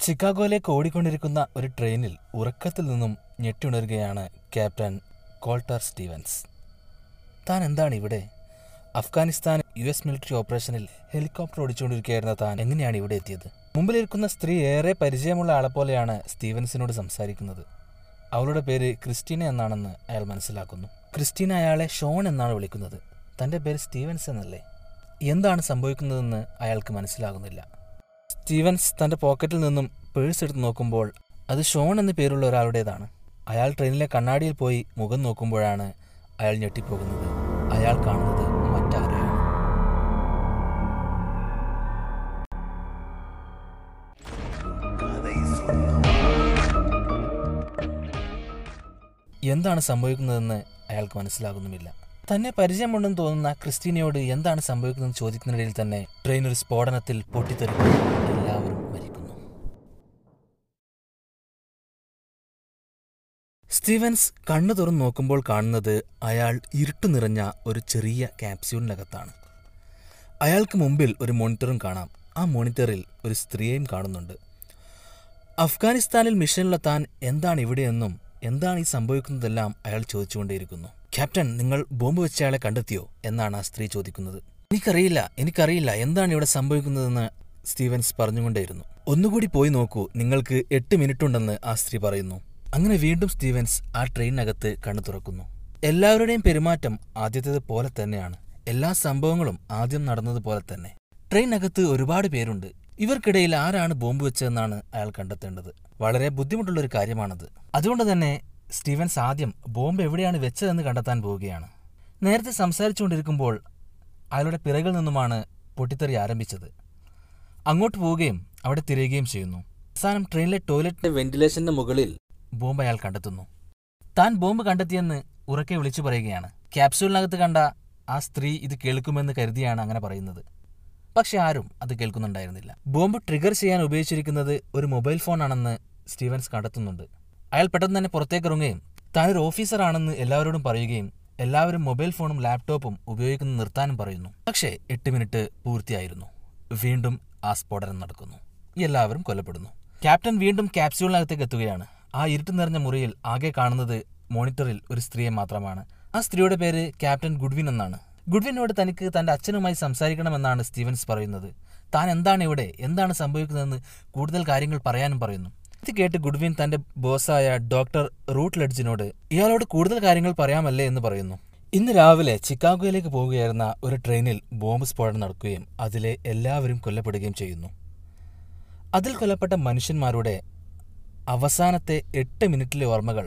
ചിക്കാഗോയിലേക്ക് ഓടിക്കൊണ്ടിരിക്കുന്ന ഒരു ട്രെയിനിൽ ഉറക്കത്തിൽ നിന്നും ഞെട്ടിയുണരുകയാണ് ക്യാപ്റ്റൻ കോൾട്ടർ സ്റ്റീവൻസ്. താൻ എന്താണ് ഇവിടെ? അഫ്ഗാനിസ്ഥാൻ യു എസ് മിലിറ്ററി ഓപ്പറേഷനിൽ ഹെലികോപ്റ്റർ ഓടിച്ചുകൊണ്ടിരിക്കുകയായിരുന്ന താൻ എങ്ങനെയാണ് ഇവിടെ എത്തിയത്? മുമ്പിലിരിക്കുന്ന സ്ത്രീ ഏറെ പരിചയമുള്ള ആളെ പോലെയാണ് സ്റ്റീവൻസിനോട് സംസാരിക്കുന്നത്. അവളുടെ പേര് ക്രിസ്റ്റീന എന്നാണെന്ന് അയാൾ മനസ്സിലാക്കുന്നു. ക്രിസ്റ്റീന അയാളെ ഷോൺ എന്നാണ് വിളിക്കുന്നത്. തന്റെ പേര് സ്റ്റീവൻസ് എന്നല്ലേ? എന്താണ് സംഭവിക്കുന്നതെന്ന് അയാൾക്ക് മനസ്സിലാകുന്നില്ല. സ്റ്റീവൻസ് തന്റെ പോക്കറ്റിൽ നിന്നും പേഴ്സ് എടുത്ത് നോക്കുമ്പോൾ അത് ഷോൺ എന്ന പേരുള്ള ഒരാളുടേതാണ്. അയാൾ ട്രെയിനിലെ കണ്ണാടിയിൽ പോയി മുഖം നോക്കുമ്പോഴാണ് അയാൾ ഞെട്ടിപ്പോകുന്നത്. അയാൾ കാണുന്നത് മറ്റാരെയാണ് എന്താണ് സംഭവിക്കുന്നതെന്ന് അയാൾക്ക് മനസ്സിലാകുന്നുമില്ല. തന്നെ പരിചയമുണ്ടെന്ന് തോന്നുന്ന ക്രിസ്റ്റീനയോട് എന്താണ് സംഭവിക്കുന്നതെന്ന് ചോദിക്കുന്നതിനിടയിൽ തന്നെ ട്രെയിൻ ഒരു സ്ഫോടനത്തിൽ പൊട്ടിത്തെറിക്കുന്നു. സ്റ്റീവൻസ് കണ്ണു തുറന്ന് നോക്കുമ്പോൾ കാണുന്നത് അയാൾ ഇരുട്ടു നിറഞ്ഞ ഒരു ചെറിയ ക്യാപ്സ്യൂളിനകത്താണ്. അയാൾക്ക് മുമ്പിൽ ഒരു മോണിറ്ററും കാണാം. ആ മോണിറ്ററിൽ ഒരു സ്ത്രീയെയും കാണുന്നുണ്ട്. അഫ്ഗാനിസ്ഥാനിൽ മിഷനിലെ താൻ എന്താണ് ഇവിടെയെന്നും എന്താണ് ഈ സംഭവിക്കുന്നതെല്ലാം അയാൾ ചോദിച്ചുകൊണ്ടേയിരിക്കുന്നു. ക്യാപ്റ്റൻ നിങ്ങൾ ബോംബ് വെച്ചയാളെ കണ്ടെത്തിയോ? എന്നാണ് ആ സ്ത്രീ ചോദിക്കുന്നത്. എനിക്കറിയില്ല എനിക്കറിയില്ല എന്താണ് ഇവിടെ സംഭവിക്കുന്നതെന്ന് സ്റ്റീവൻസ് പറഞ്ഞുകൊണ്ടേയിരുന്നു. ഒന്നുകൂടി പോയി നോക്കൂ നിങ്ങൾക്ക് എട്ട് മിനിറ്റ് ഉണ്ടെന്ന് ആ സ്ത്രീ പറയുന്നു. അങ്ങനെ വീണ്ടും സ്റ്റീവൻസ് ആ ട്രെയിനകത്ത് കണ്ണു തുറക്കുന്നു. എല്ലാവരുടെയും പെരുമാറ്റം ആദ്യത്തേത് പോലെ തന്നെയാണ്. എല്ലാ സംഭവങ്ങളും ആദ്യം നടന്നതുപോലെ തന്നെ. ട്രെയിനകത്ത് ഒരുപാട് പേരുണ്ട്. ഇവർക്കിടയിൽ ആരാണ് ബോംബ് വെച്ചതെന്നാണ് അയാൾ കണ്ടെത്തേണ്ടത്. വളരെ ബുദ്ധിമുട്ടുള്ള ഒരു കാര്യമാണത്. അതുകൊണ്ട് തന്നെ സ്റ്റീവൻസ് ആദ്യം ബോംബ് എവിടെയാണ് വെച്ചതെന്ന് കണ്ടെത്താൻ പോവുകയാണ്. നേരത്തെ സംസാരിച്ചുകൊണ്ടിരിക്കുമ്പോൾ അയാളുടെ പിറകിൽ നിന്നുമാണ് പൊട്ടിത്തെറി ആരംഭിച്ചത്. അങ്ങോട്ട് പോവുകയും അവിടെ തിരയുകയും ചെയ്യുന്നു. അവസാനം ട്രെയിനിലെ ടോയ്ലറ്റിന്റെ വെന്റിലേഷന്റെ മുകളിൽ ബോംബ് അയാൾ കണ്ടെത്തുന്നു. താൻ ബോംബ് കണ്ടെത്തിയെന്ന് ഉറക്കെ വിളിച്ചു പറയുകയാണ്. ക്യാപ്സ്യൂളിനകത്ത് കണ്ട ആ സ്ത്രീ ഇത് കേൾക്കുമെന്ന് കരുതിയാണ് അങ്ങനെ പറയുന്നത്. പക്ഷെ ആരും അത് കേൾക്കുന്നുണ്ടായിരുന്നില്ല. ബോംബ് ട്രിഗർ ചെയ്യാൻ ഉപയോഗിച്ചിരിക്കുന്നത് ഒരു മൊബൈൽ ഫോൺ ആണെന്ന് സ്റ്റീവൻസ് കണ്ടെത്തുന്നുണ്ട്. അയാൾ പെട്ടെന്ന് തന്നെ പുറത്തേക്ക് ഇറങ്ങുകയും താനൊരു ഓഫീസറാണെന്ന് എല്ലാവരോടും പറയുകയും എല്ലാവരും മൊബൈൽ ഫോണും ലാപ്ടോപ്പും ഉപയോഗിക്കുന്നത് നിർത്താനും പറയുന്നു. പക്ഷേ എട്ട് മിനിറ്റ് പൂർത്തിയായിരുന്നു. വീണ്ടും ആ സ്ഫോടനം നടക്കുന്നു. എല്ലാവരും കൊല്ലപ്പെടുന്നു. ക്യാപ്റ്റൻ വീണ്ടും ക്യാപ്സ്യൂളിനകത്തേക്ക് എത്തുകയാണ്. ആ ഇരുട്ട് നിറഞ്ഞ മുറിയിൽ ആകെ കാണുന്നത് മോണിറ്ററിൽ ഒരു സ്ത്രീയെ മാത്രമാണ്. ആ സ്ത്രീയുടെ പേര് ക്യാപ്റ്റൻ ഗുഡ്വിൻ എന്നാണ്. ഗുഡ്വിനോട് തനിക്ക് തന്റെ അച്ഛനുമായി സംസാരിക്കണമെന്നാണ് സ്റ്റീവൻസ് പറയുന്നത്. താൻ എന്താണ് ഇവിടെ? എന്താണ് സംഭവിക്കുന്നതെന്ന് കൂടുതൽ കാര്യങ്ങൾ പറയാനും പറയുന്നു. ഇത് കേട്ട് ഗുഡ്വിൻ തന്റെ ബോസായ ഡോക്ടർ റൂട്ട് ലഡ്ജിനോട് ഇയാളോട് കൂടുതൽ കാര്യങ്ങൾ പറയാമല്ലേ? എന്ന് പറയുന്നു. ഇന്ന് രാവിലെ ചിക്കാഗോയിലേക്ക് പോവുകയായിരുന്ന ഒരു ട്രെയിനിൽ ബോംബ് സ്ഫോടനം നടക്കുകയും അതിലെ എല്ലാവരും കൊല്ലപ്പെടുകയും ചെയ്യുന്നു. അതിൽ കൊല്ലപ്പെട്ട മനുഷ്യന്മാരുടെ അവസാനത്തെ എട്ട് മിനിറ്റിലെ ഓർമ്മകൾ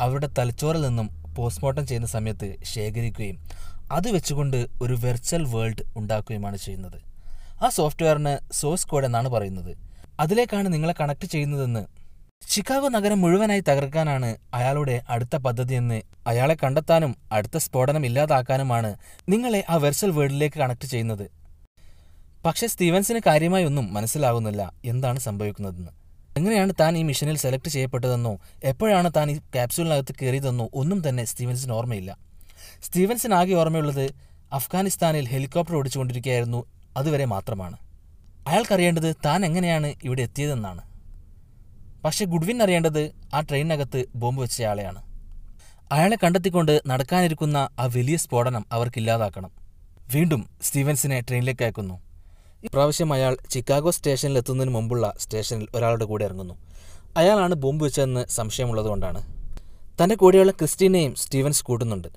അവരുടെ തലച്ചോറിൽ നിന്നും പോസ്റ്റ്മോർട്ടം ചെയ്യുന്ന സമയത്ത് ശേഖരിക്കുകയും അത് വെച്ചുകൊണ്ട് ഒരു വെർച്വൽ വേൾഡ് ഉണ്ടാക്കുകയുമാണ് ചെയ്യുന്നത്. ആ സോഫ്റ്റ്വെയറിന് സോഴ്സ് കോഡ് എന്നാണ് പറയുന്നത്. അതിലേക്കാണ് നിങ്ങളെ കണക്ട് ചെയ്യുന്നതെന്ന്. ചിക്കാഗോ നഗരം മുഴുവനായി തകർക്കാനാണ് അയാളുടെ അടുത്ത പദ്ധതിയെന്ന് അയാളെ കണ്ടെത്താനും അടുത്ത സ്ഫോടനം ഇല്ലാതാക്കാനുമാണ് നിങ്ങളെ ആ വെർച്വൽ വേൾഡിലേക്ക് കണക്ട് ചെയ്യുന്നത്. പക്ഷേ സ്റ്റീവൻസിന് കാര്യമായി ഒന്നും മനസ്സിലാകുന്നില്ല എന്താണ് സംഭവിക്കുന്നതെന്ന്. എങ്ങനെയാണ് താൻ ഈ മിഷനിൽ സെലക്ട് ചെയ്യപ്പെട്ടതെന്നോ? എപ്പോഴാണ് താൻ ഈ ക്യാപ്സ്യൂളിനകത്ത് കയറിയതെന്നോ? ഒന്നും തന്നെ സ്റ്റീവൻസിന് ഓർമ്മയില്ല. സ്റ്റീവൻസിന് ആകെ ഓർമ്മയുള്ളത് അഫ്ഗാനിസ്ഥാനിൽ ഹെലികോപ്റ്റർ ഓടിച്ചുകൊണ്ടിരിക്കുകയായിരുന്നു. അതുവരെ മാത്രമാണ്. അയാൾക്കറിയേണ്ടത് താൻ എങ്ങനെയാണ് ഇവിടെ എത്തിയതെന്നാണ്. പക്ഷേ ഗുഡ്വിൻ അറിയേണ്ടത് ആ ട്രെയിനകത്ത് ബോംബ് വെച്ചയാളെയാണ് അയാളെ കണ്ടെത്തിക്കൊണ്ട് നടക്കാനിരിക്കുന്ന ആ വലിയ സ്ഫോടനം അവർക്കില്ലാതാക്കണം. വീണ്ടും സ്റ്റീവൻസിനെ ട്രെയിനിലേക്ക് അയക്കുന്നു. ഇപ്രാവശ്യം അയാൾ ചിക്കാഗോ സ്റ്റേഷനിൽ എത്തുന്നതിന് മുമ്പുള്ള സ്റ്റേഷനിൽ ഒരാളുടെ കൂടെ ഇറങ്ങുന്നു. അയാളാണ് ബോംബ് വെച്ചതെന്ന് സംശയമുള്ളതുകൊണ്ടാണ് തന്റെ കൂടെയുള്ള ക്രിസ്റ്റീനെയും സ്റ്റീവൻസ് കൂട്ടുന്നുണ്ട്.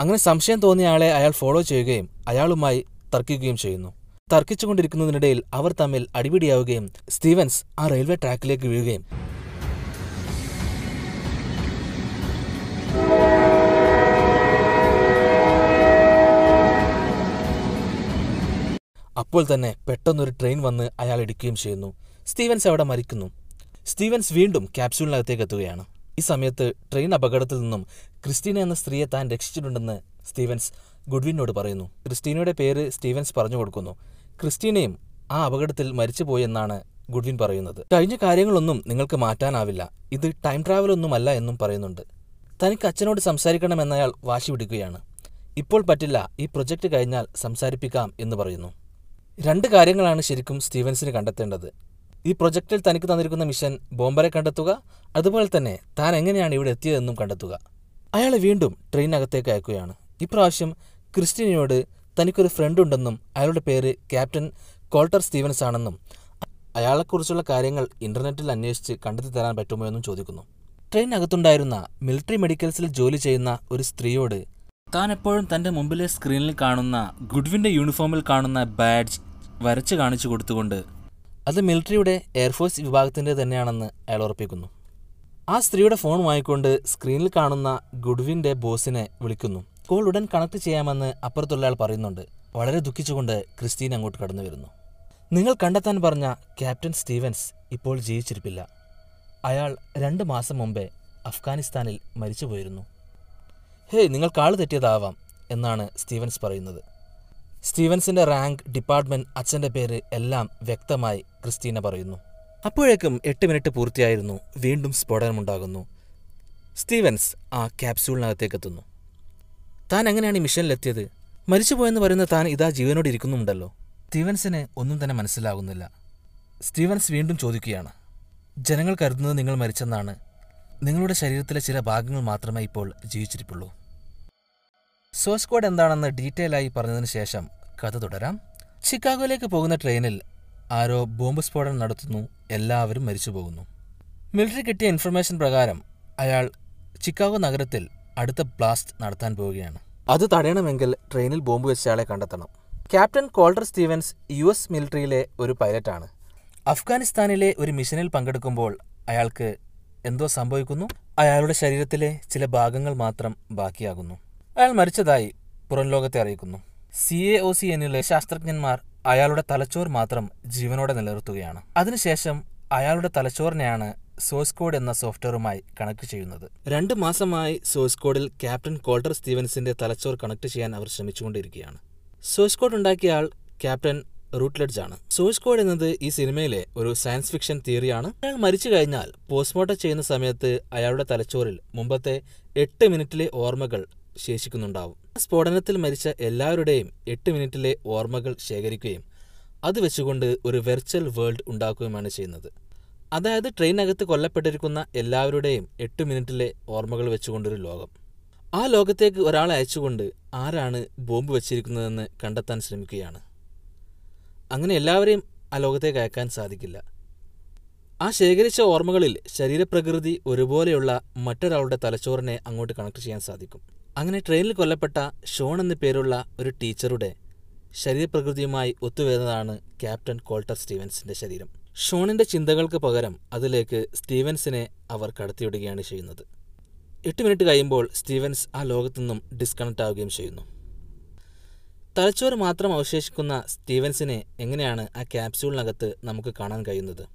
അങ്ങനെ സംശയം തോന്നിയ ആളെ അയാൾ ഫോളോ ചെയ്യുകയും അയാളുമായി തർക്കിക്കുകയും ചെയ്യുന്നു. തർക്കിച്ചുകൊണ്ടിരിക്കുന്നതിനിടയിൽ അവർ തമ്മിൽ അടിപിടിയാവുകയും സ്റ്റീവൻസ് ആ റെയിൽവേ ട്രാക്കിലേക്ക് വീഴുകയും അപ്പോൾ തന്നെ പെട്ടെന്നൊരു ട്രെയിൻ വന്ന് അയാൾ ഇടിക്കുകയും ചെയ്യുന്നു. സ്റ്റീവൻസ് അവിടെ മരിക്കുന്നു. സ്റ്റീവൻസ് വീണ്ടും ക്യാപ്സ്യൂളിനകത്തേക്ക് എത്തുകയാണ്. ഈ സമയത്ത് ട്രെയിൻ അപകടത്തിൽ നിന്നും ക്രിസ്റ്റീന എന്ന സ്ത്രീയെ താൻ രക്ഷിച്ചിട്ടുണ്ടെന്ന് സ്റ്റീവൻസ് ഗുഡ്വിനോട് പറയുന്നു. ക്രിസ്റ്റീനയുടെ പേര് സ്റ്റീവൻസ് പറഞ്ഞു കൊടുക്കുന്നു. ക്രിസ്റ്റീനയും ആ അപകടത്തിൽ മരിച്ചുപോയെന്നാണ് ഗുഡ്വിൻ പറയുന്നത്. കഴിഞ്ഞ കാര്യങ്ങളൊന്നും നിങ്ങൾക്ക് മാറ്റാനാവില്ല. ഇത് ടൈം ട്രാവൽ ഒന്നുമല്ല എന്നും പറയുന്നുണ്ട്. തനിക്ക് അച്ഛനോട് സംസാരിക്കണമെന്നയാൾ വാശി പിടിക്കുകയാണ്. ഇപ്പോൾ പറ്റില്ല. ഈ പ്രൊജക്റ്റ് കഴിഞ്ഞാൽ സംസാരിപ്പിക്കാം എന്ന് പറയുന്നു. രണ്ട് കാര്യങ്ങളാണ് ശരിക്കും സ്റ്റീവൻസിന് കണ്ടെത്തേണ്ടത്. ഈ പ്രൊജക്റ്റിൽ തനിക്ക് തന്നിരിക്കുന്ന മിഷൻ ബോംബറെ കണ്ടെത്തുക അതുപോലെ തന്നെ താൻ എങ്ങനെയാണ് ഇവിടെ എത്തിയതെന്നും കണ്ടെത്തുക. അയാളെ വീണ്ടും ട്രെയിനകത്തേക്ക് അയക്കുകയാണ്. ഇപ്രാവശ്യം ക്രിസ്റ്റിനോട് തനിക്കൊരു ഫ്രണ്ട് ഉണ്ടെന്നും അയാളുടെ പേര് ക്യാപ്റ്റൻ കോൾട്ടർ സ്റ്റീവൻസ് ആണെന്നും അയാളെക്കുറിച്ചുള്ള കാര്യങ്ങൾ ഇന്റർനെറ്റിൽ അന്വേഷിച്ച് കണ്ടെത്തി തരാൻ പറ്റുമോ എന്നും ചോദിക്കുന്നു. ട്രെയിനകത്തുണ്ടായിരുന്ന മിലിറ്ററി മെഡിക്കൽസിൽ ജോലി ചെയ്യുന്ന ഒരു സ്ത്രീയോട് താൻ എപ്പോഴും തന്റെ മുമ്പിലെ സ്ക്രീനിൽ കാണുന്ന ഗുഡ്വിന്റെ യൂണിഫോമിൽ കാണുന്ന ബാഡ്ജ് വരച്ച് കാണിച്ചു കൊടുത്തുകൊണ്ട് അത് മിലിറ്ററിയുടെ എയർഫോഴ്സ് വിഭാഗത്തിന്റെ തന്നെയാണെന്ന് അയാൾ ഉറപ്പിക്കുന്നു. ആ സ്ത്രീയുടെ ഫോൺ വാങ്ങിക്കൊണ്ട് സ്ക്രീനിൽ കാണുന്ന ഗുഡ്വിന്റെ ബോസിനെ വിളിക്കുന്നു. കോൾ ഉടൻ കണക്ട് ചെയ്യാമെന്ന് അപ്പുറത്തുള്ള ആൾ പറയുന്നുണ്ട്. വളരെ ദുഃഖിച്ചുകൊണ്ട് ക്രിസ്റ്റീൻ അങ്ങോട്ട് കടന്നു വരുന്നു. നിങ്ങൾ കണ്ടെത്താൻ പറഞ്ഞ ക്യാപ്റ്റൻ സ്റ്റീവൻസ് ഇപ്പോൾ ജീവിച്ചിരിപ്പില്ല. അയാൾ രണ്ട് മാസം മുമ്പേ അഫ്ഗാനിസ്ഥാനിൽ മരിച്ചുപോയിരുന്നു. ഹേയ് നിങ്ങൾ കാൾ തെറ്റിയതാവാം എന്നാണ് സ്റ്റീവൻസ് പറയുന്നത്. സ്റ്റീവൻസിന്റെ റാങ്ക് ഡിപ്പാർട്ട്മെന്റ് അച്ഛന്റെ പേര് എല്ലാം വ്യക്തമായി ക്രിസ്റ്റീന പറയുന്നു. അപ്പോഴേക്കും എട്ട് മിനിറ്റ് പൂർത്തിയായിരുന്നു. വീണ്ടും സ്ഫോടനമുണ്ടാകുന്നു. സ്റ്റീവൻസ് ആ ക്യാപ്സ്യൂളിനകത്തേക്ക് എത്തുന്നു താൻ എങ്ങനെയാണ് ഈ മിഷനിലെത്തിയത്? മരിച്ചുപോയെന്ന് പറയുന്ന താൻ ഇതാ ജീവനോട് ഇരിക്കുന്നുണ്ടല്ലോ. സ്റ്റീവൻസിന് ഒന്നും തന്നെ മനസ്സിലാകുന്നില്ല. സ്റ്റീവൻസ് വീണ്ടും ചോദിക്കുകയാണ്. ജനങ്ങൾ കരുതുന്നത് നിങ്ങൾ മരിച്ചെന്നാണ്. നിങ്ങളുടെ ശരീരത്തിലെ ചില ഭാഗങ്ങൾ മാത്രമേ ഇപ്പോൾ ജീവിച്ചിരിപ്പുള്ളൂ. സോഴ്സ് കോഡ് എന്താണെന്ന് ഡീറ്റെയിൽ ആയി പറഞ്ഞതിന് ശേഷം കഥ തുടരാം. ചിക്കാഗോയിലേക്ക് പോകുന്ന ട്രെയിനിൽ ആരോ ബോംബ് സ്ഫോടനം നടത്തുന്നു എല്ലാവരും മരിച്ചു പോകുന്നു മിലിറ്ററി കിട്ടിയ ഇൻഫർമേഷൻ പ്രകാരം അയാൾ ചിക്കാഗോ നഗരത്തിൽ അടുത്ത ബ്ലാസ്റ്റ് നടത്താൻ പോവുകയാണ്. അത് തടയണമെങ്കിൽ ട്രെയിനിൽ ബോംബ് വെച്ചയാളെ കണ്ടെത്തണം. Captain Colter Stevens U S മിലിറ്ററിയിലെ ഒരു പൈലറ്റാണ്. അഫ്ഗാനിസ്ഥാനിലെ ഒരു മിഷനിൽ പങ്കെടുക്കുമ്പോൾ അയാൾക്ക് എന്തോ സംഭവിക്കുന്നു? അയാളുടെ ശരീരത്തിലെ ചില ഭാഗങ്ങൾ മാത്രം ബാക്കിയാകുന്നു. അയാൾ മരിച്ചതായി പുറം ലോകത്തെ അറിയിക്കുന്നു. സി എ ഒ സി എന്നിലെ ശാസ്ത്രജ്ഞന്മാർ അയാളുടെ തലച്ചോർ മാത്രം ജീവനോടെ നിലനിർത്തുകയാണ്. അതിനുശേഷം അയാളുടെ തലച്ചോറിനെയാണ് സോഴ്സ് കോഡ് എന്ന സോഫ്റ്റ്വെയറുമായി കണക്ട് ചെയ്യുന്നത്. രണ്ട് മാസമായി സോഴ്സ് കോഡിൽ ക്യാപ്റ്റൻ കോൾട്ടർ സ്റ്റീവൻസിന്റെ തലച്ചോർ കണക്ട് ചെയ്യാൻ അവർ ശ്രമിച്ചുകൊണ്ടിരിക്കുകയാണ്. സോഴ്സ് കോഡ് ഉണ്ടാക്കിയ ആൾ ക്യാപ്റ്റൻ റൂട്ട്ലെഡ്ജ് ആണ്. സോഴ്സ് കോഡ് എന്നത് ഈ സിനിമയിലെ ഒരു സയൻസ് ഫിക്ഷൻ തിയറിയാണ് അയാൾ മരിച്ചു കഴിഞ്ഞാൽ പോസ്റ്റ്മോർട്ടം ചെയ്യുന്ന സമയത്ത് അയാളുടെ തലച്ചോറിൽ മുമ്പത്തെ എട്ട് മിനിറ്റിലെ ഓർമ്മകൾ ശേഷിക്കുന്നുണ്ടാവും. സ്ഫോടനത്തിൽ മരിച്ച എല്ലാവരുടെയും എട്ട് മിനിറ്റിലെ ഓർമ്മകൾ ശേഖരിക്കുകയും അത് വെച്ചുകൊണ്ട് ഒരു വെർച്വൽ വേൾഡ് ഉണ്ടാക്കുകയുമാണ് ചെയ്യുന്നത്. അതായത് ട്രെയിനകത്ത് കൊല്ലപ്പെട്ടിരിക്കുന്ന എല്ലാവരുടെയും എട്ട് മിനിറ്റിലെ ഓർമ്മകൾ വെച്ചുകൊണ്ടൊരു ലോകം. ആ ലോകത്തേക്ക് ഒരാളെ അയച്ചുകൊണ്ട് ആരാണ് ബോംബ് വെച്ചിരിക്കുന്നതെന്ന് കണ്ടെത്താൻ ശ്രമിക്കുകയാണ്. അങ്ങനെ എല്ലാവരെയും ആ ലോകത്തേക്ക് അയക്കാൻ സാധിക്കില്ല. ആ ശേഖരിച്ച ഓർമ്മകളിൽ ശരീരപ്രകൃതി ഒരുപോലെയുള്ള മറ്റൊരാളുടെ തലച്ചോറിനെ അങ്ങോട്ട് കണക്ട് ചെയ്യാൻ സാധിക്കും. അങ്ങനെ ട്രെയിനിൽ കൊല്ലപ്പെട്ട ഷോൺ എന്ന പേരുള്ള ഒരു ടീച്ചറുടെ ശരീരപ്രകൃതിയുമായി ഒത്തുവരുന്നതാണ് ക്യാപ്റ്റൻ കോൾട്ടർ സ്റ്റീവൻസിന്റെ ശരീരം. ഷോണിന്റെ ചിന്തകൾക്ക് പകരം അതിലേക്ക് സ്റ്റീവൻസിനെ അവർ കടത്തിവിടുകയാണ് ചെയ്യുന്നത്. എട്ട് മിനിറ്റ് കഴിയുമ്പോൾ സ്റ്റീവൻസ് ആ ലോകത്തു നിന്നും ഡിസ്കണക്ട് ആവുകയും ചെയ്യുന്നു. തലച്ചോറ് മാത്രം അവശേഷിക്കുന്ന സ്റ്റീവൻസിനെ എങ്ങനെയാണ് ആ ക്യാപ്സ്യൂളിനകത്ത് നമുക്ക് കാണാൻ കഴിയുന്നത്?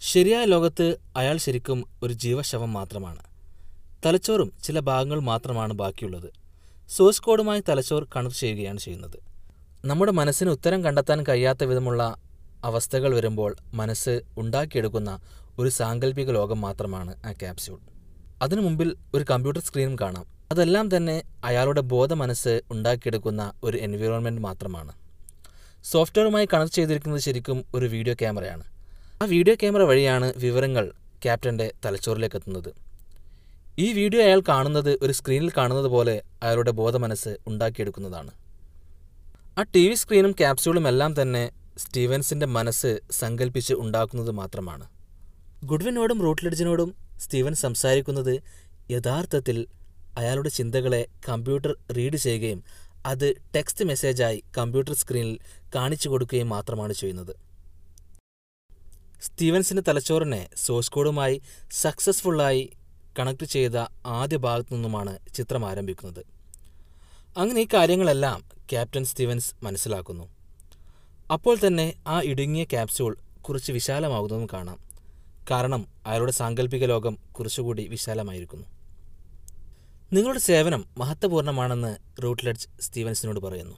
ശരിയായ ലോകത്ത് അയാൾ ശരിക്കും ഒരു ജീവശവം മാത്രമാണ്. തലച്ചോറും ചില ഭാഗങ്ങൾ മാത്രമാണ് ബാക്കിയുള്ളത്. സോഴ്സ് കോഡുമായി തലച്ചോർ കണക്ട് ചെയ്യുകയാണ് ചെയ്യുന്നത്. നമ്മുടെ മനസ്സിന് ഉത്തരം കണ്ടെത്താൻ കഴിയാത്ത വിധമുള്ള അവസ്ഥകൾ വരുമ്പോൾ മനസ്സ് ഉണ്ടാക്കിയെടുക്കുന്ന ഒരു സാങ്കല്പിക ലോകം മാത്രമാണ് ആ ക്യാപ്സ്യൂൾ. അതിനു മുമ്പിൽ ഒരു കമ്പ്യൂട്ടർ സ്ക്രീനും കാണാം. അതെല്ലാം തന്നെ അയാളുടെ ബോധ മനസ്സ് ഉണ്ടാക്കിയെടുക്കുന്ന ഒരു എൻവിറോൺമെന്റ് മാത്രമാണ്. സോഫ്റ്റ്വെയറുമായി കണക്ട് ചെയ്തിരിക്കുന്നത് ശരിക്കും ഒരു വീഡിയോ ക്യാമറയാണ് ആ വീഡിയോ ക്യാമറ വഴിയാണ് വിവരങ്ങൾ ക്യാപ്റ്റന്റെ തലച്ചോറിലേക്ക് എത്തുന്നത്. ഈ വീഡിയോ അയാൾ കാണുന്നത് ഒരു സ്ക്രീനിൽ കാണുന്നത് പോലെ അയാളുടെ ബോധമനസ്സ് ഉണ്ടാക്കിയെടുക്കുന്നതാണ്. ആ ടി വി സ്ക്രീനും ക്യാപ്സ്യൂളും എല്ലാം തന്നെ സ്റ്റീവൻസിന്റെ മനസ്സ് സങ്കല്പിച്ച് ഉണ്ടാക്കുന്നത് മാത്രമാണ്. ഗുഡ്വിനോടും റൂട്ട്ലിഡ്ജിനോടും സ്റ്റീവൻ സംസാരിക്കുന്നത് യഥാർത്ഥത്തിൽ അയാളുടെ ചിന്തകളെ കമ്പ്യൂട്ടർ റീഡ് ചെയ്യുകയും അത് ടെക്സ്റ്റ് മെസ്സേജായി കമ്പ്യൂട്ടർ സ്ക്രീനിൽ കാണിച്ചു കൊടുക്കുകയും മാത്രമാണ് ചെയ്യുന്നത്. സ്റ്റീവൻസിന്റെ തലച്ചോറിനെ സോഴ്സ് കോഡുമായി സക്സസ്ഫുള്ളായി കണക്ട് ചെയ്ത ആദ്യ ഭാഗത്തു നിന്നുമാണ് ചിത്രം ആരംഭിക്കുന്നത്. അങ്ങനെ ഈ കാര്യങ്ങളെല്ലാം ക്യാപ്റ്റൻ സ്റ്റീവൻസ് മനസ്സിലാക്കുന്നു. അപ്പോൾ തന്നെ ആ ഇടുങ്ങിയ ക്യാപ്സ്യൂൾ കുറച്ച് വിശാലമാകുന്നതും കാണാം. കാരണം അയാളുടെ സാങ്കല്പിക ലോകം കുറച്ചുകൂടി വിശാലമായിരിക്കുന്നു. നിങ്ങളുടെ സേവനം മഹത്വപൂർണമാണെന്ന് റൂട്ട്ലെഡ്ജ് സ്റ്റീവൻസിനോട് പറയുന്നു.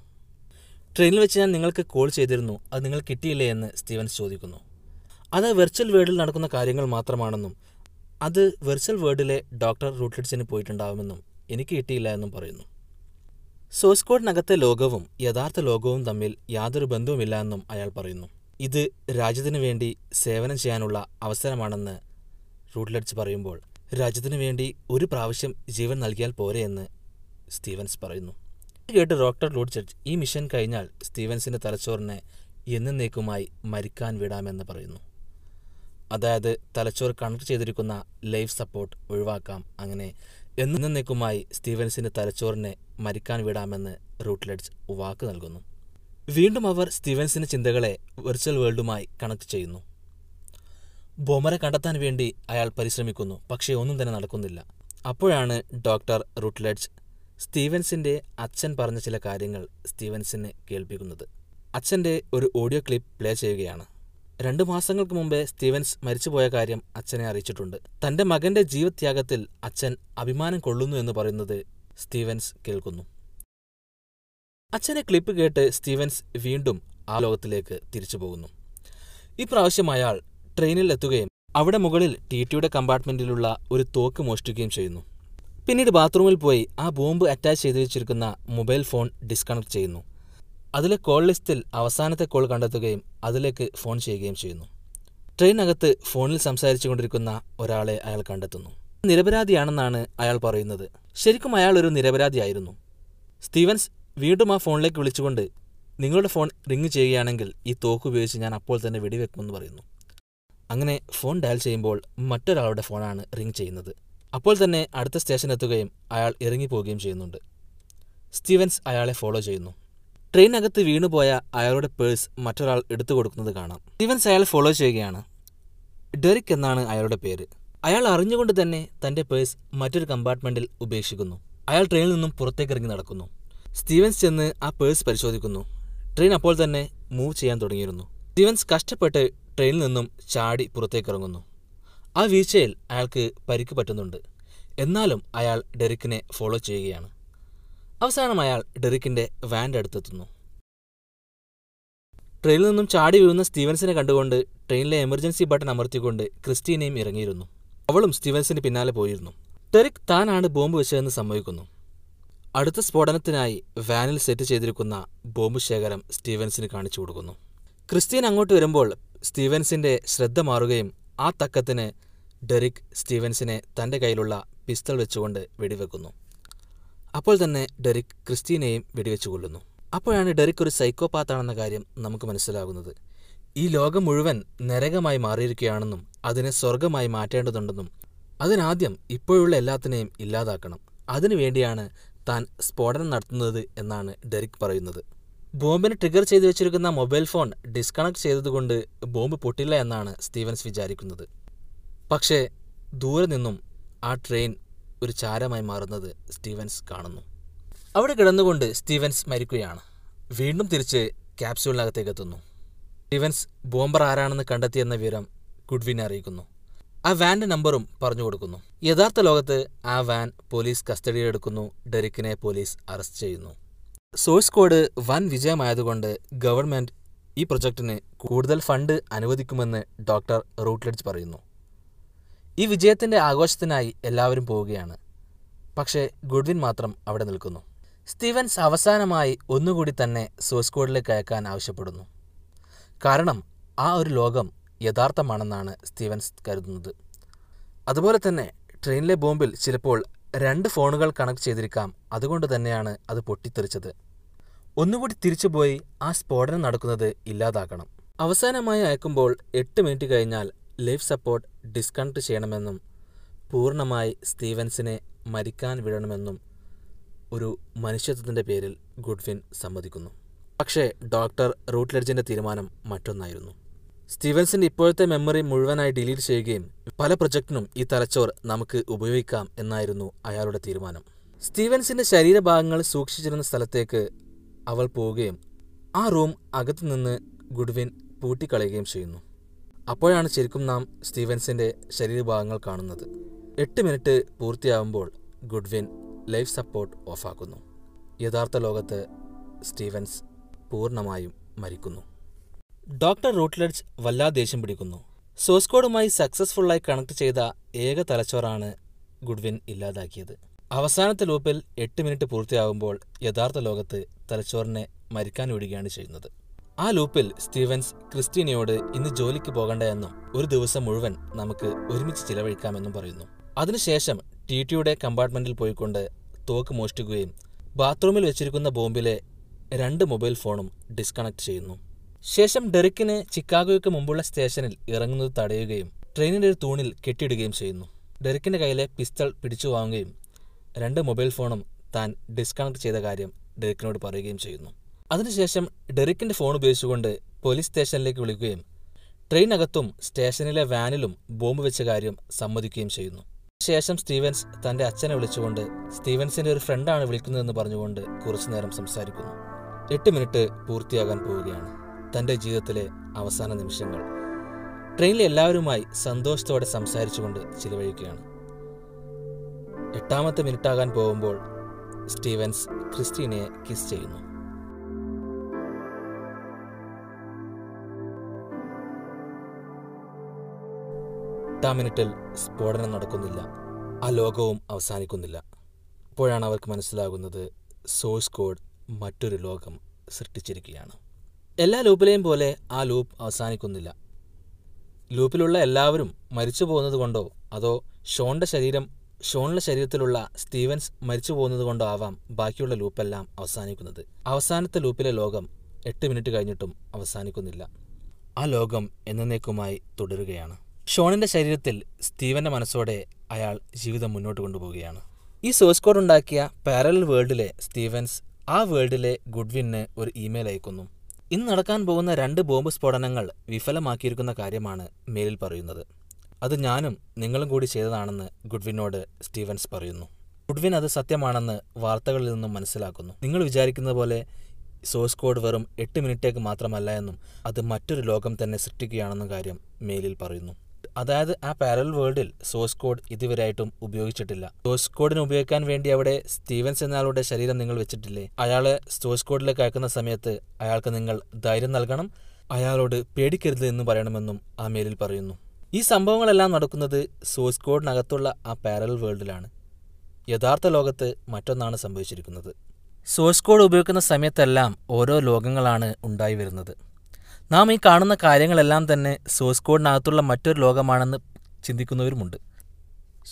ട്രെയിനിൽ വെച്ച് ഞാൻ നിങ്ങൾക്ക് കോൾ ചെയ്തിരുന്നു അത് നിങ്ങൾ കിട്ടിയില്ലേ എന്ന് സ്റ്റീവൻസ് ചോദിക്കുന്നു. അത് വെർച്വൽ വേൾഡിൽ നടക്കുന്ന കാര്യങ്ങൾ മാത്രമാണെന്നും അത് വെർച്വൽ വേൾഡിലെ ഡോക്ടർ റൂട്ട്ലെഡ്സിന് പോയിട്ടുണ്ടാവുമെന്നും എനിക്ക് കിട്ടിയില്ല എന്നും പറയുന്നു. സോഴ്സ് കോഡിനകത്തെ ലോകവും യഥാർത്ഥ ലോകവും തമ്മിൽ യാതൊരു ബന്ധവുമില്ല എന്നും അയാൾ പറയുന്നു. ഇത് രാജ്യത്തിനു വേണ്ടി സേവനം ചെയ്യാനുള്ള അവസരമാണെന്ന് റൂട്ട്ലെഡ്ജ് പറയുമ്പോൾ രാജ്യത്തിനു വേണ്ടി ഒരു പ്രാവശ്യം ജീവൻ നൽകിയാൽ പോരെ എന്ന് സ്റ്റീവൻസ് പറയുന്നു. കേട്ട് ഡോക്ടർ ലോഡ്ചർച്ച് ഈ മിഷൻ കഴിഞ്ഞാൽ സ്റ്റീവൻസിന്റെ തലച്ചോറിനെ എന്നേക്കുമായി മരിക്കാൻ വിടാമെന്ന് പറയുന്നു. അതായത് തലച്ചോർ കണക്ട് ചെയ്തിരിക്കുന്ന ലൈഫ് സപ്പോർട്ട് ഒഴിവാക്കാം അങ്ങനെ എന്നേക്കുമായി സ്റ്റീവൻസിന്റെ തലച്ചോറിനെ മരിക്കാൻ വിടാമെന്ന് റൂട്ട്ലെഡ്ജ് വാക്ക് നൽകുന്നു. വീണ്ടും അവർ സ്റ്റീവൻസിന്റെ ചിന്തകളെ വെർച്വൽ വേൾഡുമായി കണക്ട് ചെയ്യുന്നു. ബോമറെ കണ്ടെത്താൻ വേണ്ടി അയാൾ പരിശ്രമിക്കുന്നു പക്ഷേ ഒന്നും തന്നെ നടക്കുന്നില്ല. അപ്പോഴാണ് ഡോക്ടർ റുട്ട്ലഡ്ജ് സ്റ്റീവൻസിന്റെ അച്ഛൻ പറഞ്ഞ ചില കാര്യങ്ങൾ സ്റ്റീവൻസിനെ കേൾപ്പിക്കുന്നത്. അച്ഛന്റെ ഒരു ഓഡിയോ ക്ലിപ്പ് പ്ലേ ചെയ്യുകയാണ്. രണ്ടു മാസങ്ങൾക്ക് മുമ്പേ സ്റ്റീവൻസ് മരിച്ചുപോയ കാര്യം അച്ഛനെ അറിയിച്ചിട്ടുണ്ട്. തന്റെ മകന്റെ ജീവത്യാഗത്തിൽ അച്ഛൻ അഭിമാനം കൊള്ളുന്നു എന്ന് പറയുന്നത് സ്റ്റീവൻസ് കേൾക്കുന്നു. അച്ഛനെ ക്ലിപ്പ് കേട്ട് സ്റ്റീവൻസ് വീണ്ടും ആ ലോകത്തിലേക്ക് തിരിച്ചു പോകുന്നു ഇപ്രാവശ്യം അയാൾ ട്രെയിനിൽ എത്തുകയും അവിടെ മുകളിൽ ടി ടിയുടെ കമ്പാർട്ട്മെന്റിലുള്ള ഒരു തോക്ക് മോഷ്ടിക്കുകയും ചെയ്യുന്നു. പിന്നീട് ബാത്റൂമിൽ പോയി ആ ബോംബ് അറ്റാച്ച് ചെയ്തു വെച്ചിരിക്കുന്ന മൊബൈൽ ഫോൺ ഡിസ്കണക്ട് ചെയ്യുന്നു. അതിലെ കോൾ ലിസ്റ്റിൽ അവസാനത്തെ കോൾ കണ്ടെത്തുകയും അതിലേക്ക് ഫോൺ ചെയ്യുകയും ചെയ്യുന്നു. ട്രെയിനകത്ത് ഫോണിൽ സംസാരിച്ചു കൊണ്ടിരിക്കുന്ന ഒരാളെ അയാൾ കണ്ടെത്തുന്നു. നിരപരാധിയാണെന്നാണ് അയാൾ പറയുന്നത്. ശരിക്കും അയാൾ ഒരു നിരപരാധിയായിരുന്നു. സ്റ്റീവൻസ് വീണ്ടും ആ ഫോണിലേക്ക് വിളിച്ചുകൊണ്ട് നിങ്ങളുടെ ഫോൺ റിങ് ചെയ്യുകയാണെങ്കിൽ ഈ തോക്ക് ഉപയോഗിച്ച് ഞാൻ അപ്പോൾ തന്നെ വെടിവെക്കുമെന്ന് പറയുന്നു. അങ്ങനെ ഫോൺ ഡയൽ ചെയ്യുമ്പോൾ മറ്റൊരാളുടെ ഫോണാണ് റിങ് ചെയ്യുന്നത്. അപ്പോൾ തന്നെ അടുത്ത സ്റ്റേഷൻ എത്തുകയും അയാൾ ഇറങ്ങിപ്പോവുകയും ചെയ്യുന്നുണ്ട്. സ്റ്റീവൻസ് അയാളെ ഫോളോ ചെയ്യുന്നു. ട്രെയിനകത്ത് വീണുപോയ അയാളുടെ പേഴ്സ് മറ്റൊരാൾ എടുത്തു കൊടുക്കുന്നത് കാണാം. സ്റ്റീവൻസ് അയാളെ ഫോളോ ചെയ്യുകയാണ്. ഡെറിക് എന്നാണ് അയാളുടെ പേര്. അയാൾ അറിഞ്ഞുകൊണ്ട് തന്നെ തന്റെ പേഴ്സ് മറ്റൊരു കമ്പാർട്ട്മെന്റിൽ ഉപേക്ഷിക്കുന്നു. അയാൾ ട്രെയിനിൽ നിന്നും പുറത്തേക്ക് ഇറങ്ങി നടക്കുന്നു. സ്റ്റീവൻസ് ചെന്ന് ആ പേഴ്സ് പരിശോധിക്കുന്നു. ട്രെയിൻ അപ്പോൾ തന്നെ മൂവ് ചെയ്യാൻ തുടങ്ങിയിരുന്നു. സ്റ്റീവൻസ് കഷ്ടപ്പെട്ട് ട്രെയിനിൽ നിന്നും ചാടി പുറത്തേക്കിറങ്ങുന്നു. ആ വീഴ്ചയിൽ അയാൾക്ക് പരിക്ക് പറ്റുന്നുണ്ട്. എന്നാലും അയാൾ ഡെറിക്കിനെ ഫോളോ ചെയ്യുകയാണ്. അവസാനം അയാൾ ഡെറിക്കിന്റെ വാന്റെ അടുത്തെത്തുന്നു. ട്രെയിനിൽ നിന്നും ചാടി വീഴുന്ന സ്റ്റീവൻസിനെ കണ്ടുകൊണ്ട് ട്രെയിനിലെ എമർജൻസി ബട്ടൺ അമർത്തിക്കൊണ്ട് ക്രിസ്റ്റീനയും ഇറങ്ങിയിരുന്നു. അവളും സ്റ്റീവൻസിന് പിന്നാലെ പോയിരുന്നു. ടെറിക് താനാണ് ബോംബ് വെച്ചതെന്ന് സമ്മതിക്കുന്നു. അടുത്ത സ്ഫോടനത്തിനായി വാനിൽ സെറ്റ് ചെയ്തിരിക്കുന്ന ബോംബ് ശേഖരം സ്റ്റീവൻസിന് കാണിച്ചു കൊടുക്കുന്നു. ക്രിസ്റ്റീൻ അങ്ങോട്ട് വരുമ്പോൾ സ്റ്റീവൻസിന്റെ ശ്രദ്ധ മാറുകയും ആ തക്കത്തിന് ഡെറിക് സ്റ്റീവൻസിനെ തന്റെ കയ്യിലുള്ള പിസ്റ്റൾ വെച്ചുകൊണ്ട് വെടിവെക്കുന്നു. അപ്പോൾ തന്നെ ഡെറിക് ക്രിസ്റ്റീനെയും വെടിവെച്ചു കൊല്ലുന്നു അപ്പോഴാണ് ഡെറിക് ഒരു സൈക്കോപാത്താണെന്ന കാര്യം നമുക്ക് മനസ്സിലാകുന്നത്. ഈ ലോകം മുഴുവൻ നരകമായി മാറിയിരിക്കുകയാണെന്നും അതിനെ സ്വർഗമായി മാറ്റേണ്ടതുണ്ടെന്നും അതിനാദ്യം ഇപ്പോഴുള്ള എല്ലാത്തിനെയും ഇല്ലാതാക്കണം. അതിനുവേണ്ടിയാണ് താൻ സ്ഫോടനം നടത്തുന്നത് എന്നാണ് ഡെറിക് പറയുന്നത്. ബോംബിന് ട്രിഗർ ചെയ്തു വെച്ചിരിക്കുന്ന മൊബൈൽ ഫോൺ ഡിസ്കണക്ട് ചെയ്തതുകൊണ്ട് ബോംബ് പൊട്ടില്ല എന്നാണ് സ്റ്റീവൻസ് വിചാരിക്കുന്നത്. പക്ഷേ ദൂരെ നിന്നും ആ ട്രെയിൻ ഒരു ചാരമായി മാറുന്നത് സ്റ്റീവൻസ് കാണുന്നു. അവിടെ കിടന്നുകൊണ്ട് സ്റ്റീവൻസ് മരിക്കുകയാണ്. വീണ്ടും തിരിച്ച് ക്യാപ്സ്യൂളിനകത്തേക്ക് എത്തുന്നു. സ്റ്റീവൻസ് ബോംബർ ആരാണെന്ന് കണ്ടെത്തിയെന്ന വിവരം ഗുഡ്വിനെ അറിയിക്കുന്നു. ആ വാന്റെ നമ്പറും പറഞ്ഞു കൊടുക്കുന്നു. യഥാർത്ഥ ലോകത്ത് ആ വാൻ പോലീസ് കസ്റ്റഡിയിലെടുക്കുന്നു ഡെറിക്കിനെ പോലീസ് അറസ്റ്റ് ചെയ്യുന്നു. സോഴ്സ് കോഡ് വൻ വിജയമായതുകൊണ്ട് ഗവൺമെന്റ് ഈ പ്രൊജക്ടിന് കൂടുതൽ ഫണ്ട് അനുവദിക്കുമെന്ന് ഡോക്ടർ റൂട്ട്ലെഡ്ജ് പറയുന്നു. ഈ വിജയത്തിന്റെ ആഘോഷത്തിനായി എല്ലാവരും പോവുകയാണ്. പക്ഷേ ഗുഡ്വിൻ മാത്രം അവിടെ നിൽക്കുന്നു. സ്റ്റീവൻസ് അവസാനമായി ഒന്നുകൂടി തന്നെ സോഴ്സ് കോഡിലേക്ക് അയക്കാൻ ആവശ്യപ്പെടുന്നു. കാരണം ആ ഒരു ലോകം യഥാർത്ഥമാണെന്നാണ് സ്റ്റീവൻസ് കരുതുന്നത്. അതുപോലെ തന്നെ ട്രെയിനിലെ ബോംബിൽ ചിലപ്പോൾ രണ്ട് ഫോണുകൾ കണക്ട് ചെയ്തിരിക്കാം. അതുകൊണ്ട് തന്നെയാണ് അത് പൊട്ടിത്തെറിച്ചത്. ഒന്നുകൂടി തിരിച്ചുപോയി ആ സ്ഫോടനം നടക്കുന്നത് ഇല്ലാതാക്കണം. അവസാനമായി അയക്കുമ്പോൾ എട്ട് മിനിറ്റ് കഴിഞ്ഞാൽ ലൈഫ് സപ്പോർട്ട് ഡിസ്കണക്ട് ചെയ്യണമെന്നും പൂർണമായി സ്റ്റീവൻസിനെ മരിക്കാൻ വിടണമെന്നും ഒരു മനുഷ്യത്വത്തിന്റെ പേരിൽ ഗുഡ്വിൻ സമ്മതിക്കുന്നു. പക്ഷേ ഡോക്ടർ റൂട്ട്ലെഡ്ജിന്റെ തീരുമാനം മറ്റൊന്നായിരുന്നു. സ്റ്റീവൻസിന്റെ ഇപ്പോഴത്തെ മെമ്മറി മുഴുവനായി ഡിലീറ്റ് ചെയ്യുകയും പല പ്രൊജക്ടിനും ഈ തലച്ചോർ നമുക്ക് ഉപയോഗിക്കാം എന്നായിരുന്നു അയാളുടെ തീരുമാനം. സ്റ്റീവൻസിന്റെ ശരീരഭാഗങ്ങൾ സൂക്ഷിച്ചിരുന്ന സ്ഥലത്തേക്ക് അവൾ പോവുകയും ആ റൂം അകത്തു നിന്ന് ഗുഡ്വിൻ പൂട്ടിക്കളയുകയും ചെയ്യുന്നു. അപ്പോഴാണ് ശരിക്കും നാം സ്റ്റീവൻസിന്റെ ശരീരഭാഗങ്ങൾ കാണുന്നത്. എട്ട് മിനിറ്റ് പൂർത്തിയാവുമ്പോൾ ഗുഡ്വിൻ ലൈഫ് സപ്പോർട്ട് ഓഫാക്കുന്നു. യഥാർത്ഥ ലോകത്ത് സ്റ്റീവൻസ് പൂർണമായും മരിക്കുന്നു. ഡോക്ടർ റൂട്ട്ലെഡ്ജ് ദേഷ്യം പിടിക്കുന്നു. സോസ്കോഡുമായി സക്സസ്ഫുള്ളായി കണക്ട് ചെയ്ത ഏക തലച്ചോറാണ് ഗുഡ്വിൻ ഇല്ലാതാക്കിയത്. അവസാനത്തെ ലൂപ്പിൽ എട്ട് മിനിറ്റ് പൂർത്തിയാകുമ്പോൾ യഥാർത്ഥ ലോകത്ത് തലച്ചോറിനെ മരിക്കാൻ വിടുകയാണ് ചെയ്യുന്നത്. ആ ലൂപ്പിൽ സ്റ്റീവൻസ് ക്രിസ്റ്റീനയോട് ഇന്ന് ജോലിക്ക് പോകണ്ട എന്നും ഒരു ദിവസം മുഴുവൻ നമുക്ക് ഒരുമിച്ച് ചിലവഴിക്കാമെന്നും പറയുന്നു. അതിനുശേഷം ടി ടിയുടെ കമ്പാർട്ട്മെന്റിൽ പോയിക്കൊണ്ട് തോക്ക് മോഷ്ടിക്കുകയും ബാത്റൂമിൽ വെച്ചിരിക്കുന്ന ബോംബിലെ രണ്ട് മൊബൈൽ ഫോണും ഡിസ്കണക്ട് ചെയ്യുന്നു. ശേഷം ഡെറിക്കിനെ ചിക്കാഗോയ്ക്ക് മുമ്പുള്ള സ്റ്റേഷനിൽ ഇറങ്ങുന്നത് തടയുകയും ട്രെയിനിന്റെ ഒരു തൂണിൽ കെട്ടിയിടുകയും ചെയ്യുന്നു. ഡെറിക്കിന്റെ കയ്യിലെ പിസ്റ്റൾ പിടിച്ചു വാങ്ങുകയും രണ്ട് മൊബൈൽ ഫോണും താൻ ഡിസ്കണക്ട് ചെയ്ത കാര്യം ഡെറിക്കിനോട് പറയുകയും ചെയ്യുന്നു. അതിനുശേഷം ഡെറിക്കിന്റെ ഫോൺ ഉപയോഗിച്ചുകൊണ്ട് പോലീസ് സ്റ്റേഷനിലേക്ക് വിളിക്കുകയും ട്രെയിനകത്തും സ്റ്റേഷനിലെ വാനിലും ബോംബ് വെച്ച കാര്യം സമ്മതിക്കുകയും ചെയ്യുന്നു. ശേഷം സ്റ്റീവൻസ് തന്റെ അച്ഛനെ വിളിച്ചുകൊണ്ട് സ്റ്റീവൻസിന്റെ ഒരു ഫ്രണ്ടാണ് വിളിക്കുന്നതെന്ന് പറഞ്ഞുകൊണ്ട് കുറച്ചുനേരം സംസാരിക്കുന്നു. എട്ട് മിനിറ്റ് പൂർത്തിയാകാൻ പോവുകയാണ്. തന്റെ ജീവിതത്തിലെ അവസാന നിമിഷങ്ങൾ. ട്രെയിനിൽ എല്ലാവരുമായി സന്തോഷത്തോടെ സംസാരിച്ചുകൊണ്ട് ചിലവഴിക്കുകയാണ്. എട്ടാമത്തെ മിനിറ്റാകാൻ പോകുമ്പോൾ സ്റ്റീവൻസ് ക്രിസ്റ്റീനയെ കിസ് ചെയ്യുന്നു. എട്ടാം മിനിറ്റിൽ സ്ഫോടനം നടക്കുന്നില്ല. ആ ലോകവും അവസാനിക്കുന്നില്ല. അപ്പോഴാണ് അവർക്ക് മനസ്സിലാകുന്നത് സോഴ്സ് കോഡ് മറ്റൊരു ലോകം സൃഷ്ടിച്ചിരിക്കുകയാണ്. എല്ലാ ലൂപ്പിലെയും പോലെ ആ ലൂപ്പ് അവസാനിക്കുന്നില്ല. ലൂപ്പിലുള്ള എല്ലാവരും മരിച്ചു പോകുന്നത് കൊണ്ടോ അതോ ഷോണിന്റെ ശരീരം ഷോണിലെ ശരീരത്തിലുള്ള സ്റ്റീവൻസ് മരിച്ചു പോകുന്നത് കൊണ്ടോ ആവാം ബാക്കിയുള്ള ലൂപ്പെല്ലാം അവസാനിക്കുന്നത്. അവസാനത്തെ ലൂപ്പിലെ ലോകം എട്ട് മിനിറ്റ് കഴിഞ്ഞിട്ടും അവസാനിക്കുന്നില്ല. ആ ലോകം എന്നേക്കുമായി തുടരുകയാണ്. ഷോണിന്റെ ശരീരത്തിൽ സ്റ്റീവന്റെ മനസ്സോടെ അയാൾ ജീവിതം മുന്നോട്ട് കൊണ്ടുപോവുകയാണ്. ഈ സോഴ്സ് കോഡ് ഉണ്ടാക്കിയ പാരലൽ വേൾഡിലെ സ്റ്റീവൻസ് ആ വേൾഡിലെ ഗുഡ്വിന് ഒരു ഇമെയിൽ അയക്കുന്നു. ഇന്ന് നടക്കാൻ പോകുന്ന രണ്ട് ബോംബ് സ്ഫോടനങ്ങൾ വിഫലമാക്കിയിരിക്കുന്ന കാര്യമാണ് മേലിൽ പറയുന്നത്. അത് ഞാനും നിങ്ങളും കൂടി ചെയ്തതാണെന്ന് ഗുഡ്വിനോട് സ്റ്റീവൻസ് പറയുന്നു. ഗുഡ്വിൻ അത് സത്യമാണെന്ന് വാർത്തകളിൽ നിന്നും മനസ്സിലാക്കുന്നു. നിങ്ങൾ വിചാരിക്കുന്ന പോലെ സോഴ്സ് കോഡ് വെറും എട്ട് മിനിറ്റേക്ക് മാത്രമല്ല എന്നും അത് മറ്റൊരു ലോകം തന്നെ സൃഷ്ടിക്കുകയാണെന്ന കാര്യം മേലിൽ പറയുന്നു. അതായത് ആ പാരൽ വേൾഡിൽ സോഴ്സ് കോഡ് ഇതുവരെയായിട്ടും ഉപയോഗിച്ചിട്ടില്ല. സോഴ്സ് കോഡിന് ഉപയോഗിക്കാൻ വേണ്ടി അവിടെ സ്റ്റീവൻസ് എന്നയാളുടെ ശരീരം നിങ്ങൾ വെച്ചിട്ടില്ലേ? അയാളെ സോഴ്സ് കോഡിലേക്ക് അയക്കുന്ന സമയത്ത് അയാൾക്ക് നിങ്ങൾ ധൈര്യം നൽകണം അയാളോട് പേടിക്കരുത് എന്ന് പറയണമെന്നും ആ മേലിൽ പറയുന്നു. ഈ സംഭവങ്ങളെല്ലാം നടക്കുന്നത് സോഴ്സ് കോഡിനകത്തുള്ള ആ പാരൽ വേൾഡിലാണ് യഥാർത്ഥ ലോകത്ത് മറ്റൊന്നാണ് സംഭവിച്ചിരിക്കുന്നത്. സോഴ്സ് കോഡ് ഉപയോഗിക്കുന്ന സമയത്തെല്ലാം ഓരോ ലോകങ്ങളാണ് ഉണ്ടായി വരുന്നത്. നാം ഈ കാണുന്ന കാര്യങ്ങളെല്ലാം തന്നെ സോഴ്സ് കോഡിനകത്തുള്ള മറ്റൊരു ലോകമാണെന്ന് ചിന്തിക്കുന്നവരുമുണ്ട്.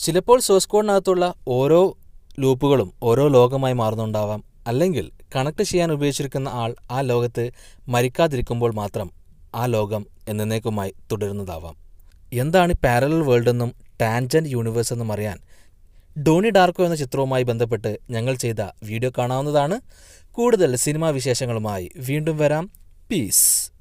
ചിലപ്പോൾ സോഴ്സ് കോഡിനകത്തുള്ള ഓരോ ലൂപ്പുകളും ഓരോ ലോകമായി മാറുന്നുണ്ടാവാം. അല്ലെങ്കിൽ കണക്ട് ചെയ്യാൻ ഉപയോഗിച്ചിരിക്കുന്ന ആൾ ആ ലോകത്ത് മരിക്കാതിരിക്കുമ്പോൾ മാത്രം ആ ലോകം എന്നേക്കുമായി തുടരുന്നതാവാം. എന്താണ് പാരലൽ വേൾഡ് എന്നും ടാൻജന്റ് യൂണിവേഴ്സ് എന്നും അറിയാൻ ഡോണി ഡാർക്കോ എന്ന ചിത്രവുമായി ബന്ധപ്പെട്ട് ഞങ്ങൾ ചെയ്ത വീഡിയോ കാണാവുന്നതാണ്. കൂടുതൽ സിനിമാ വിശേഷങ്ങളുമായി വീണ്ടും വരാം. പീസ്